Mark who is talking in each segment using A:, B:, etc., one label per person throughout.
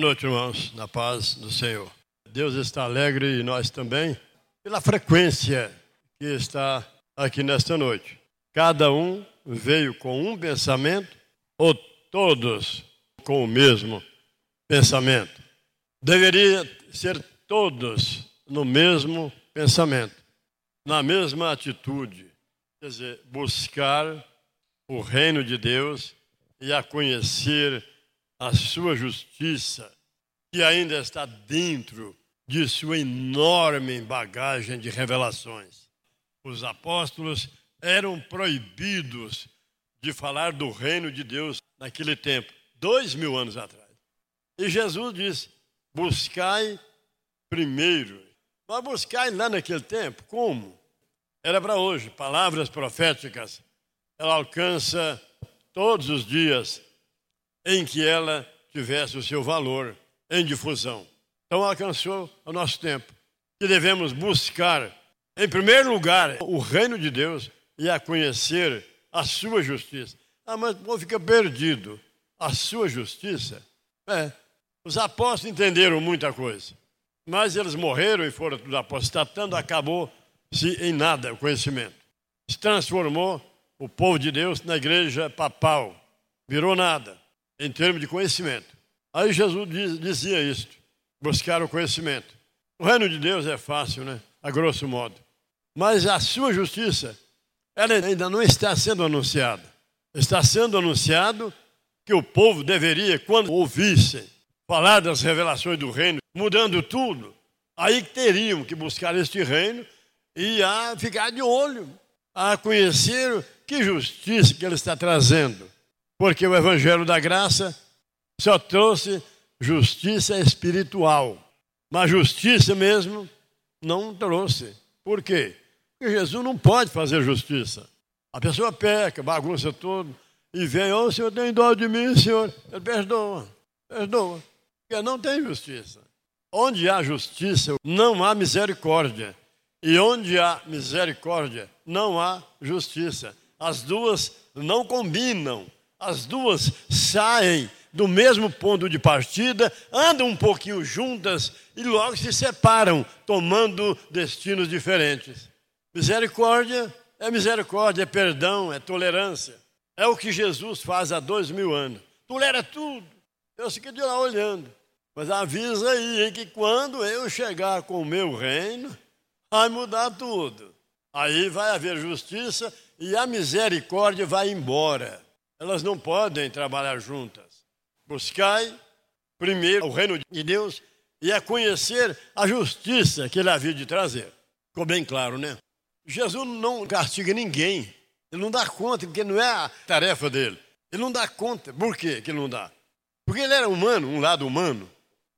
A: Boa noite, irmãos, na paz do Senhor. Deus está alegre e nós também, pela frequência que está aqui nesta noite. Cada um veio com um pensamento ou todos com o mesmo pensamento? Deveria ser todos no mesmo pensamento, na mesma atitude, quer dizer, buscar o reino de Deus e a conhecer a sua justiça, que ainda está dentro de sua enorme bagagem de revelações. Os apóstolos eram proibidos de falar do reino de Deus naquele tempo, dois mil anos atrás. E Jesus disse: buscai primeiro. Mas buscai lá naquele tempo, como? Era para hoje, palavras proféticas. Ela alcança todos os dias em que ela tivesse o seu valor em difusão. Então alcançou o nosso tempo. Que devemos buscar, em primeiro lugar, o reino de Deus e a conhecer a sua justiça. Ah, mas o povo fica perdido. A sua justiça? É. Os apóstolos entenderam muita coisa. Mas eles morreram e foram tudo apostatando, acabou-se em nada o conhecimento. Se transformou o povo de Deus na igreja papal. Virou nada, em termos de conhecimento. Aí Jesus dizia isto: buscar o conhecimento. O reino de Deus é fácil, né? A grosso modo. Mas a sua justiça ela ainda não está sendo anunciada. Está sendo anunciado que o povo deveria, quando ouvisse falar das revelações do reino, mudando tudo, aí teriam que buscar este reino e a ficar de olho, a conhecer que justiça que ele está trazendo. Porque o evangelho da graça só trouxe justiça espiritual, mas justiça mesmo não trouxe. Por quê? Porque Jesus não pode fazer justiça. A pessoa peca, bagunça tudo, e vem, oh, o Senhor tem dó de mim, Senhor. Ele perdoa, perdoa. Porque não tem justiça. Onde há justiça, não há misericórdia. E onde há misericórdia, não há justiça. As duas não combinam. As duas saem do mesmo ponto de partida, andam um pouquinho juntas e logo se separam, tomando destinos diferentes. Misericórdia é misericórdia, é perdão, é tolerância. É o que Jesus faz há dois mil anos. Tolera tudo. Eu fico de lá olhando. Mas avisa aí hein, que quando eu chegar com o meu reino, vai mudar tudo. Aí vai haver justiça e a misericórdia vai embora. Elas não podem trabalhar juntas. Buscai primeiro o reino de Deus e a conhecer a justiça que ele havia de trazer. Ficou bem claro, né? Jesus não castiga ninguém. Ele não dá conta, porque não é a tarefa dele. Ele não dá conta. Por quê que ele não dá? Porque ele era humano, um lado humano.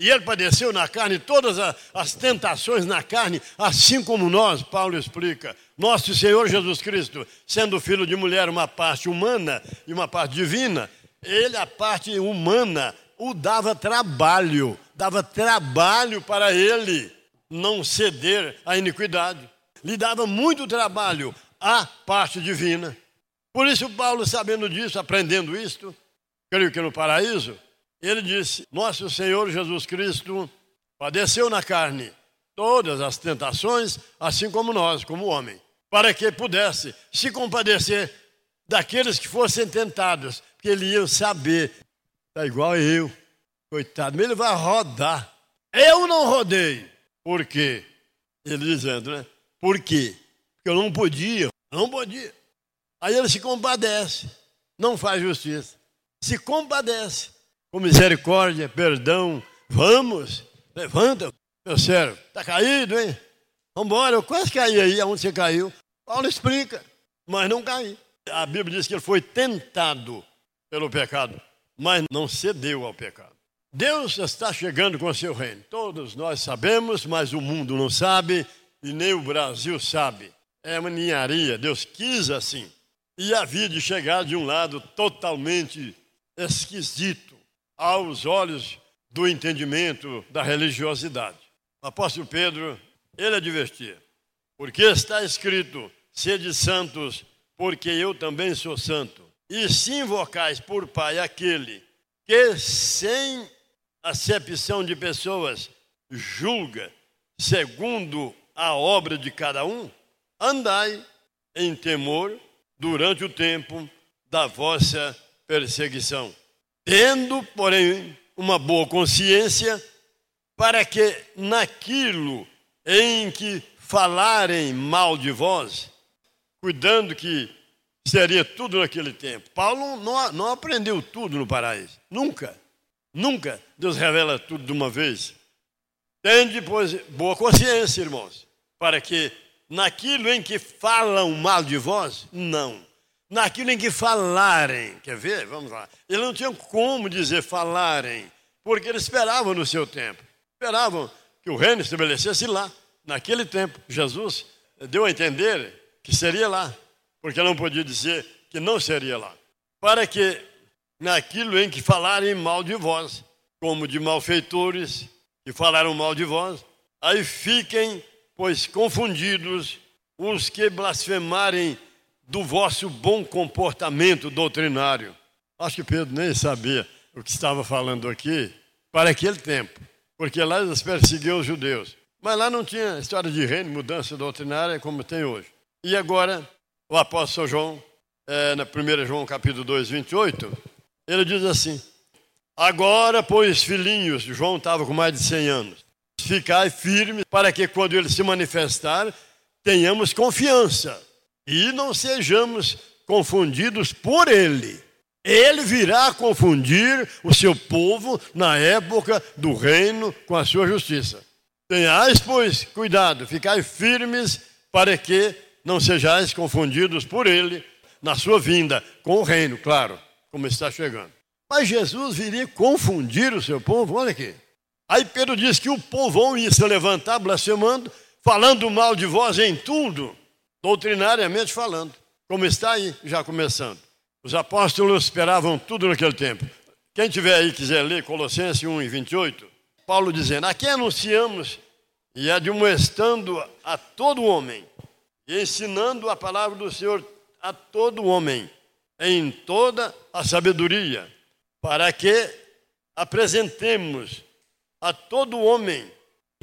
A: E ele padeceu na carne todas as tentações na carne, assim como nós, Paulo explica. Nosso Senhor Jesus Cristo, sendo filho de mulher, uma parte humana e uma parte divina, ele, a parte humana, o dava trabalho, dava trabalho para ele não ceder à iniquidade lhe dava muito trabalho à parte divina. Por isso, Paulo, sabendo disso, aprendendo isto, creio que no paraíso, ele disse: Nosso Senhor Jesus Cristo padeceu na carne todas as tentações, assim como nós, como homem, para que pudesse se compadecer daqueles que fossem tentados, porque ele ia saber, está igual eu, coitado, mas ele vai rodar. Eu não rodei. Por quê? Ele dizendo, né? Por quê? Porque eu não podia, não podia. Aí ele se compadece, não faz justiça. Se compadece, com misericórdia, perdão. Vamos, levanta, meu servo. Está caído, hein? Vambora, eu quase caí aí, aonde você caiu. Paulo explica, mas não caí. A Bíblia diz que ele foi tentado pelo pecado, mas não cedeu ao pecado. Deus está chegando com o seu reino. Todos nós sabemos, mas o mundo não sabe e nem o Brasil sabe. É uma ninharia, Deus quis assim. E havia de chegar de um lado totalmente esquisito aos olhos do entendimento da religiosidade. O apóstolo Pedro, ele advertia, porque está escrito, sede santos, porque eu também sou santo. E se invocais por Pai aquele que sem acepção de pessoas julga segundo a obra de cada um, andai em temor durante o tempo da vossa perseguição, tendo, porém, uma boa consciência, para que naquilo em que falarem mal de vós, cuidando que seria tudo naquele tempo. Paulo não, não aprendeu tudo no paraíso, nunca, nunca Deus revela tudo de uma vez. Tende, pois, boa consciência, irmãos, para que naquilo em que falam mal de vós, não. Naquilo em que falarem, quer ver? Vamos lá. Ele não tinha como dizer falarem, porque eles esperavam no seu tempo. Esperavam que o reino estabelecesse lá, naquele tempo. Jesus deu a entender que seria lá, porque não podia dizer que não seria lá. Para que naquilo em que falarem mal de vós, como de malfeitores, que falaram mal de vós, aí fiquem pois confundidos os que blasfemarem do vosso bom comportamento doutrinário. Acho que Pedro nem sabia o que estava falando aqui para aquele tempo, porque lá eles perseguiam os judeus. Mas lá não tinha história de reino, mudança doutrinária como tem hoje. E agora, o apóstolo João, é, na 1 João capítulo 2, 28, ele diz assim: Agora, pois, filhinhos, João estava com mais de 100 anos, Ficai firmes para que quando ele se manifestar, tenhamos confiança e não sejamos confundidos por ele. Ele virá confundir o seu povo na época do reino com a sua justiça. Tenhais, pois, cuidado, ficai firmes para que não sejais confundidos por ele na sua vinda, com o reino, claro, como está chegando. Mas Jesus viria confundir o seu povo, olha aqui. Aí Pedro diz que o povão ia se levantar blasfemando, falando mal de vós em tudo, doutrinariamente falando, como está aí, já começando. Os apóstolos esperavam tudo naquele tempo. Quem tiver aí quiser ler Colossenses 1 e 28, Paulo dizendo: Aqui anunciamos e admoestando a todo homem, e ensinando a palavra do Senhor a todo homem, em toda a sabedoria, para que apresentemos a todo homem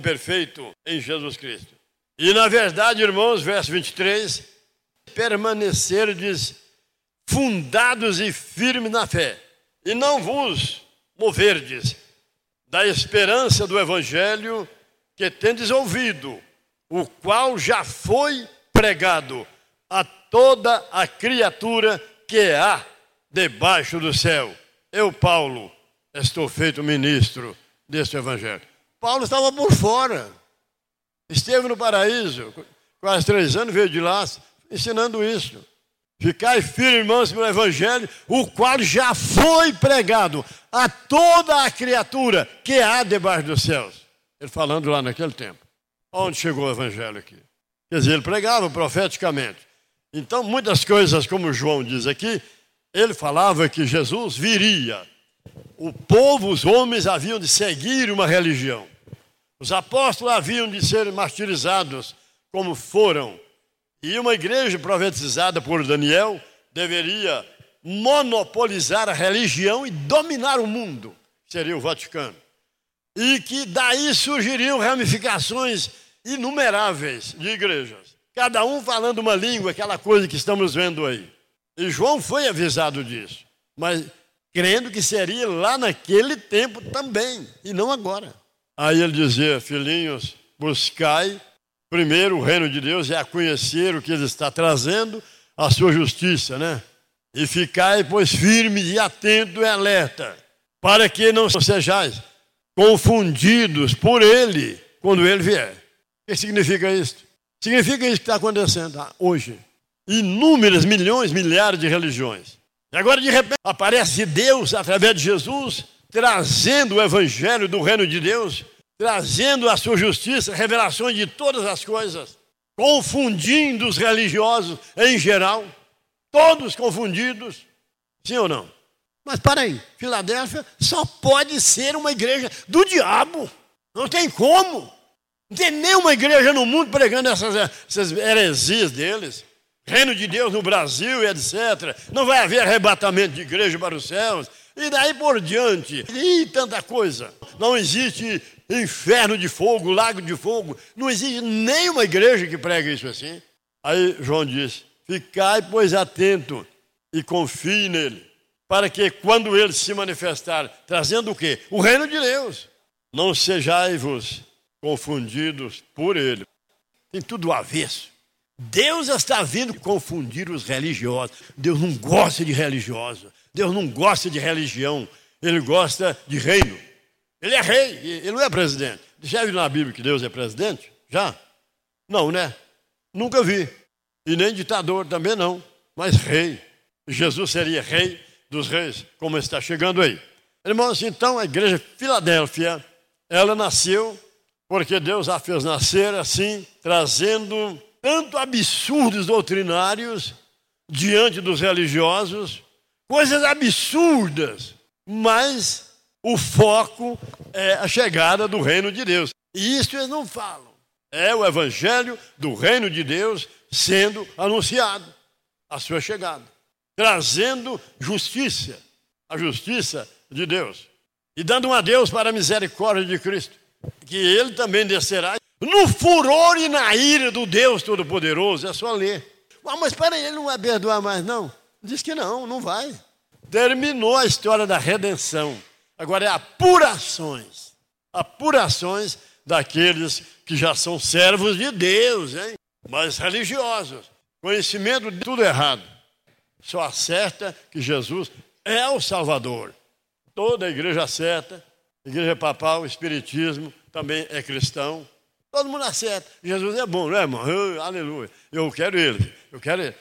A: perfeito em Jesus Cristo. E na verdade, irmãos, verso 23, permanecerdes fundados e firmes na fé, e não vos moverdes da esperança do evangelho que tendes ouvido, o qual já foi pregado a toda a criatura que há debaixo do céu. Eu, Paulo, estou feito ministro deste evangelho. Paulo estava por fora. Esteve no paraíso, quase três anos, veio de lá ensinando isso. Ficai firmes, irmãos, no evangelho, o qual já foi pregado a toda a criatura que há debaixo dos céus. Ele falando lá naquele tempo. Onde chegou o evangelho aqui? Quer dizer, ele pregava profeticamente. Então, muitas coisas, como João diz aqui, ele falava que Jesus viria o povo, os homens, haviam de seguir uma religião. Os apóstolos haviam de ser martirizados, como foram. E uma igreja profetizada por Daniel deveria monopolizar a religião e dominar o mundo, seria o Vaticano. E que daí surgiriam ramificações inumeráveis de igrejas, cada um falando uma língua, aquela coisa que estamos vendo aí. E João foi avisado disso. Mas crendo que seria lá naquele tempo também, e não agora. Aí ele dizia, filhinhos, buscai primeiro o reino de Deus e a conhecer o que ele está trazendo, a sua justiça, né? E ficai, pois, firmes e atentos e alerta, para que não sejais confundidos por ele quando ele vier. O que significa isso? Significa isso que está acontecendo hoje. Inúmeras, milhões, milhares de religiões e agora, de repente, aparece Deus através de Jesus, trazendo o evangelho do reino de Deus, trazendo a sua justiça, revelações de todas as coisas, confundindo os religiosos em geral, todos confundidos. Sim ou não? Mas para aí, Filadélfia só pode ser uma igreja do diabo. Não tem como. Não tem nenhuma igreja no mundo pregando essas, essas heresias deles reino de Deus no Brasil etc. Não vai haver arrebatamento de igreja para os céus. E daí por diante, e tanta coisa. Não existe inferno de fogo, lago de fogo. Não existe nenhuma igreja que prega isso assim. Aí João disse: Ficai, pois, atento e confie nele, para que quando ele se manifestar, trazendo o quê? O reino de Deus. Não sejais-vos confundidos por ele. Tem tudo avesso. Deus está vindo confundir os religiosos. Deus não gosta de religiosos. Deus não gosta de religião. Ele gosta de reino. Ele é rei, ele não é presidente. Já viu na Bíblia que Deus é presidente? Já? Não, né? Nunca vi. E nem ditador também não, mas rei. Jesus seria rei dos reis, como está chegando aí. Irmãos, então a igreja Filadélfia, ela nasceu porque Deus a fez nascer assim, trazendo tanto absurdos doutrinários diante dos religiosos, coisas absurdas, mas o foco é a chegada do reino de Deus. E isso eles não falam. É o evangelho do reino de Deus sendo anunciado, a sua chegada, trazendo justiça, a justiça de Deus, e dando um adeus para a misericórdia de Cristo, que ele também descerá no furor e na ira do Deus Todo-Poderoso. É só ler. Ah, mas aí, ele não vai perdoar mais, não? Diz que não, não vai. Terminou a história da redenção. Agora é apurações. Apurações daqueles que já são servos de Deus, hein? mas religiosos. Conhecimento de tudo errado. Só acerta que Jesus é o Salvador. Toda a igreja acerta, igreja papal, o Espiritismo também é cristão. Todo mundo acerta. Jesus é bom, não é, irmão? Uh, aleluia. Eu quero ele. Eu quero ele.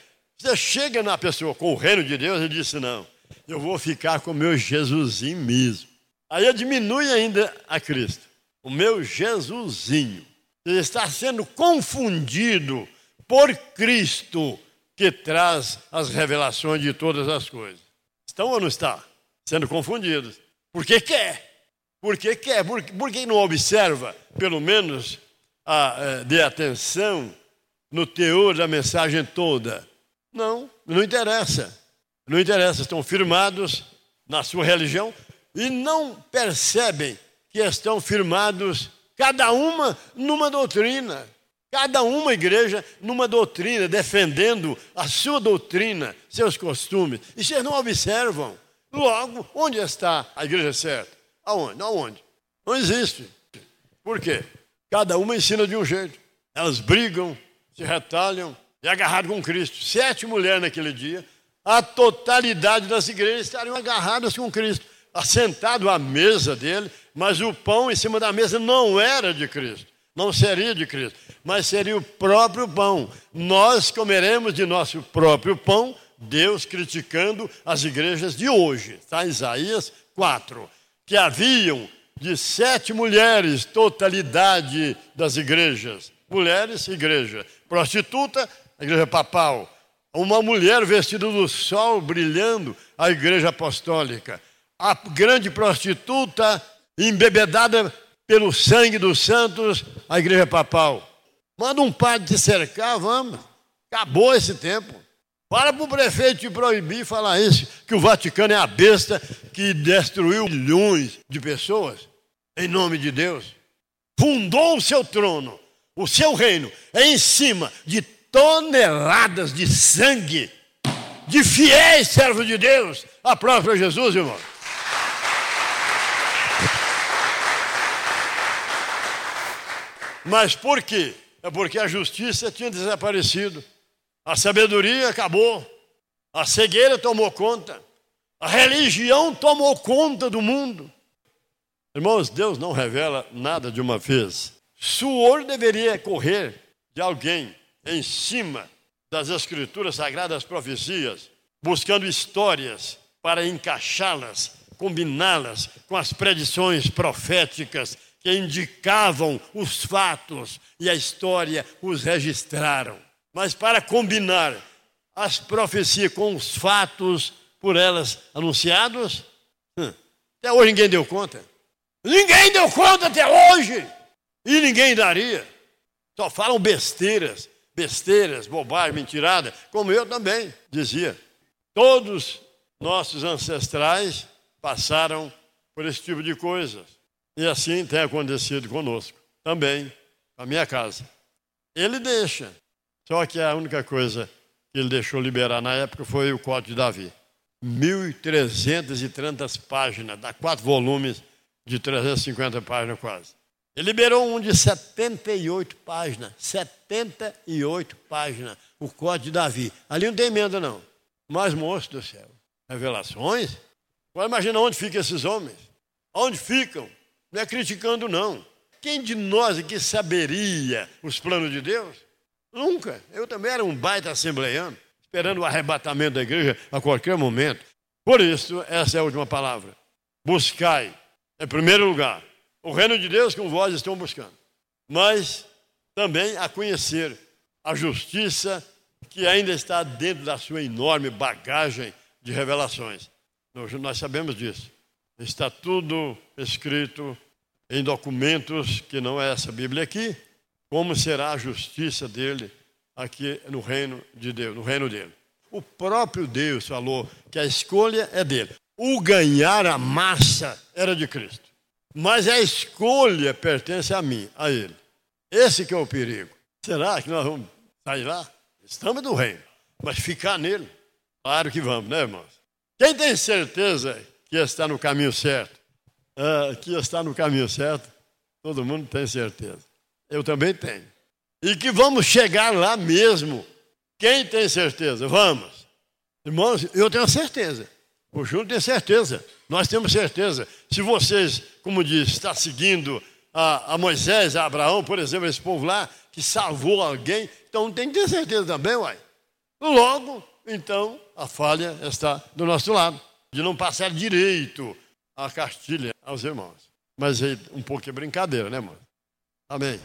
A: Você chega na pessoa com o reino de Deus e diz: Não, eu vou ficar com o meu Jesusinho mesmo. Aí diminui ainda a Cristo. O meu Jesusinho. Ele está sendo confundido por Cristo, que traz as revelações de todas as coisas. Estão ou não está? Sendo confundidos. Porque quer. Porque quer. Por, por que não observa, pelo menos, a, é, de atenção no teor da mensagem toda? Não, não interessa. Não interessa. Estão firmados na sua religião e não percebem que estão firmados cada uma numa doutrina, cada uma igreja numa doutrina, defendendo a sua doutrina, seus costumes. E vocês não observam. Logo, onde está a igreja certa? Aonde? Aonde? Não existe. Por quê? Cada uma ensina de um jeito. Elas brigam, se retalham, e agarrado com Cristo. Sete mulheres naquele dia, a totalidade das igrejas estariam agarradas com Cristo, assentado à mesa dele, mas o pão em cima da mesa não era de Cristo, não seria de Cristo, mas seria o próprio pão. Nós comeremos de nosso próprio pão, Deus criticando as igrejas de hoje. Está Isaías 4. Que haviam de sete mulheres, totalidade das igrejas. Mulheres, igreja. Prostituta, a igreja papal. Uma mulher vestida do sol brilhando, a igreja apostólica. A grande prostituta, embebedada pelo sangue dos santos, a igreja papal. Manda um padre te cercar, vamos. Acabou esse tempo. Para para o prefeito te proibir falar isso, que o Vaticano é a besta que destruiu milhões de pessoas, em nome de Deus. Fundou o seu trono, o seu reino, é em cima de toneladas de sangue de fiéis servos de Deus. Aplausos para Jesus, irmão. Mas por quê? É porque a justiça tinha desaparecido, a sabedoria acabou, a cegueira tomou conta, a religião tomou conta do mundo. Irmãos, Deus não revela nada de uma vez. Suor deveria correr de alguém em cima das escrituras sagradas, profecias, buscando histórias para encaixá-las, combiná-las com as predições proféticas que indicavam os fatos e a história os registraram. Mas para combinar as profecias com os fatos por elas anunciados, hum, até hoje ninguém deu conta. Ninguém deu conta até hoje. E ninguém daria. Só falam besteiras, besteiras, bobagem, mentirada, como eu também dizia. Todos nossos ancestrais passaram por esse tipo de coisas. E assim tem acontecido conosco, também, na minha casa. Ele deixa, só que a única coisa que ele deixou liberar na época foi o Código de Davi. 1.330 páginas, dá quatro volumes de 350 páginas quase. Ele liberou um de 78 páginas, 78 páginas, o Código de Davi. Ali não tem emenda não. Mas, moço do céu, revelações? Agora imagina onde ficam esses homens. Onde ficam? Não é criticando, não. Quem de nós aqui saberia os planos de Deus? Nunca. Eu também era um baita assembleiano, esperando o arrebatamento da igreja a qualquer momento. Por isso, essa é a última palavra. Buscai, em primeiro lugar, o reino de Deus com vós estão buscando. Mas também a conhecer a justiça que ainda está dentro da sua enorme bagagem de revelações. Nós sabemos disso. Está tudo escrito em documentos que não é essa Bíblia aqui, como será a justiça dele aqui no reino de Deus, no reino dele. O próprio Deus falou que a escolha é dele. O ganhar a massa era de Cristo. Mas a escolha pertence a mim, a ele. Esse que é o perigo. Será que nós vamos sair lá? Estamos no reino, mas ficar nele? Claro que vamos, né, irmãos? Quem tem certeza que está no caminho certo? Uh, que está no caminho certo? Todo mundo tem certeza. Eu também tenho. E que vamos chegar lá mesmo. Quem tem certeza? Vamos. Irmãos, eu tenho certeza. O Júnior tem certeza. Nós temos certeza. Se vocês, como diz, está seguindo a, a, Moisés, a Abraão, por exemplo, esse povo lá, que salvou alguém, então tem que ter certeza também, uai. Logo, então, a falha está do nosso lado, de não passar direito a cartilha aos irmãos. Mas aí, um pouco é brincadeira, né, irmão? Amém.